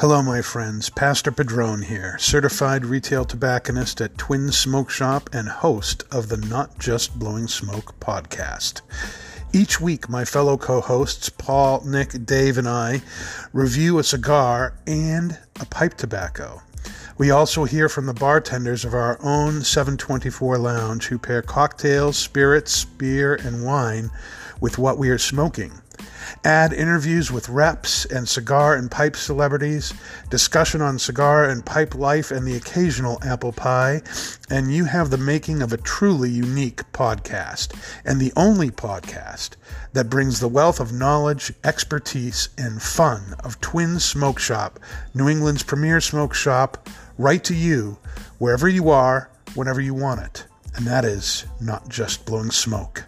Hello, my friends. Pastor Padron here, certified retail tobacconist at Twin Smoke Shop and host of the Not Just Blowing Smoke podcast. Each week, my fellow co hosts, Paul, Nick, Dave, and I, review a cigar and a pipe tobacco. We also hear from the bartenders of our own 724 Lounge who pair cocktails, spirits, beer, and wine with what we are smoking. Add interviews with reps and cigar and pipe celebrities, discussion on cigar and pipe life, and the occasional apple pie, and you have the making of a truly unique podcast, and the only podcast that brings the wealth of knowledge, expertise, and fun of Twin Smoke Shop, New England's premier smoke shop, right to you, wherever you are, whenever you want it. And that is not just blowing smoke.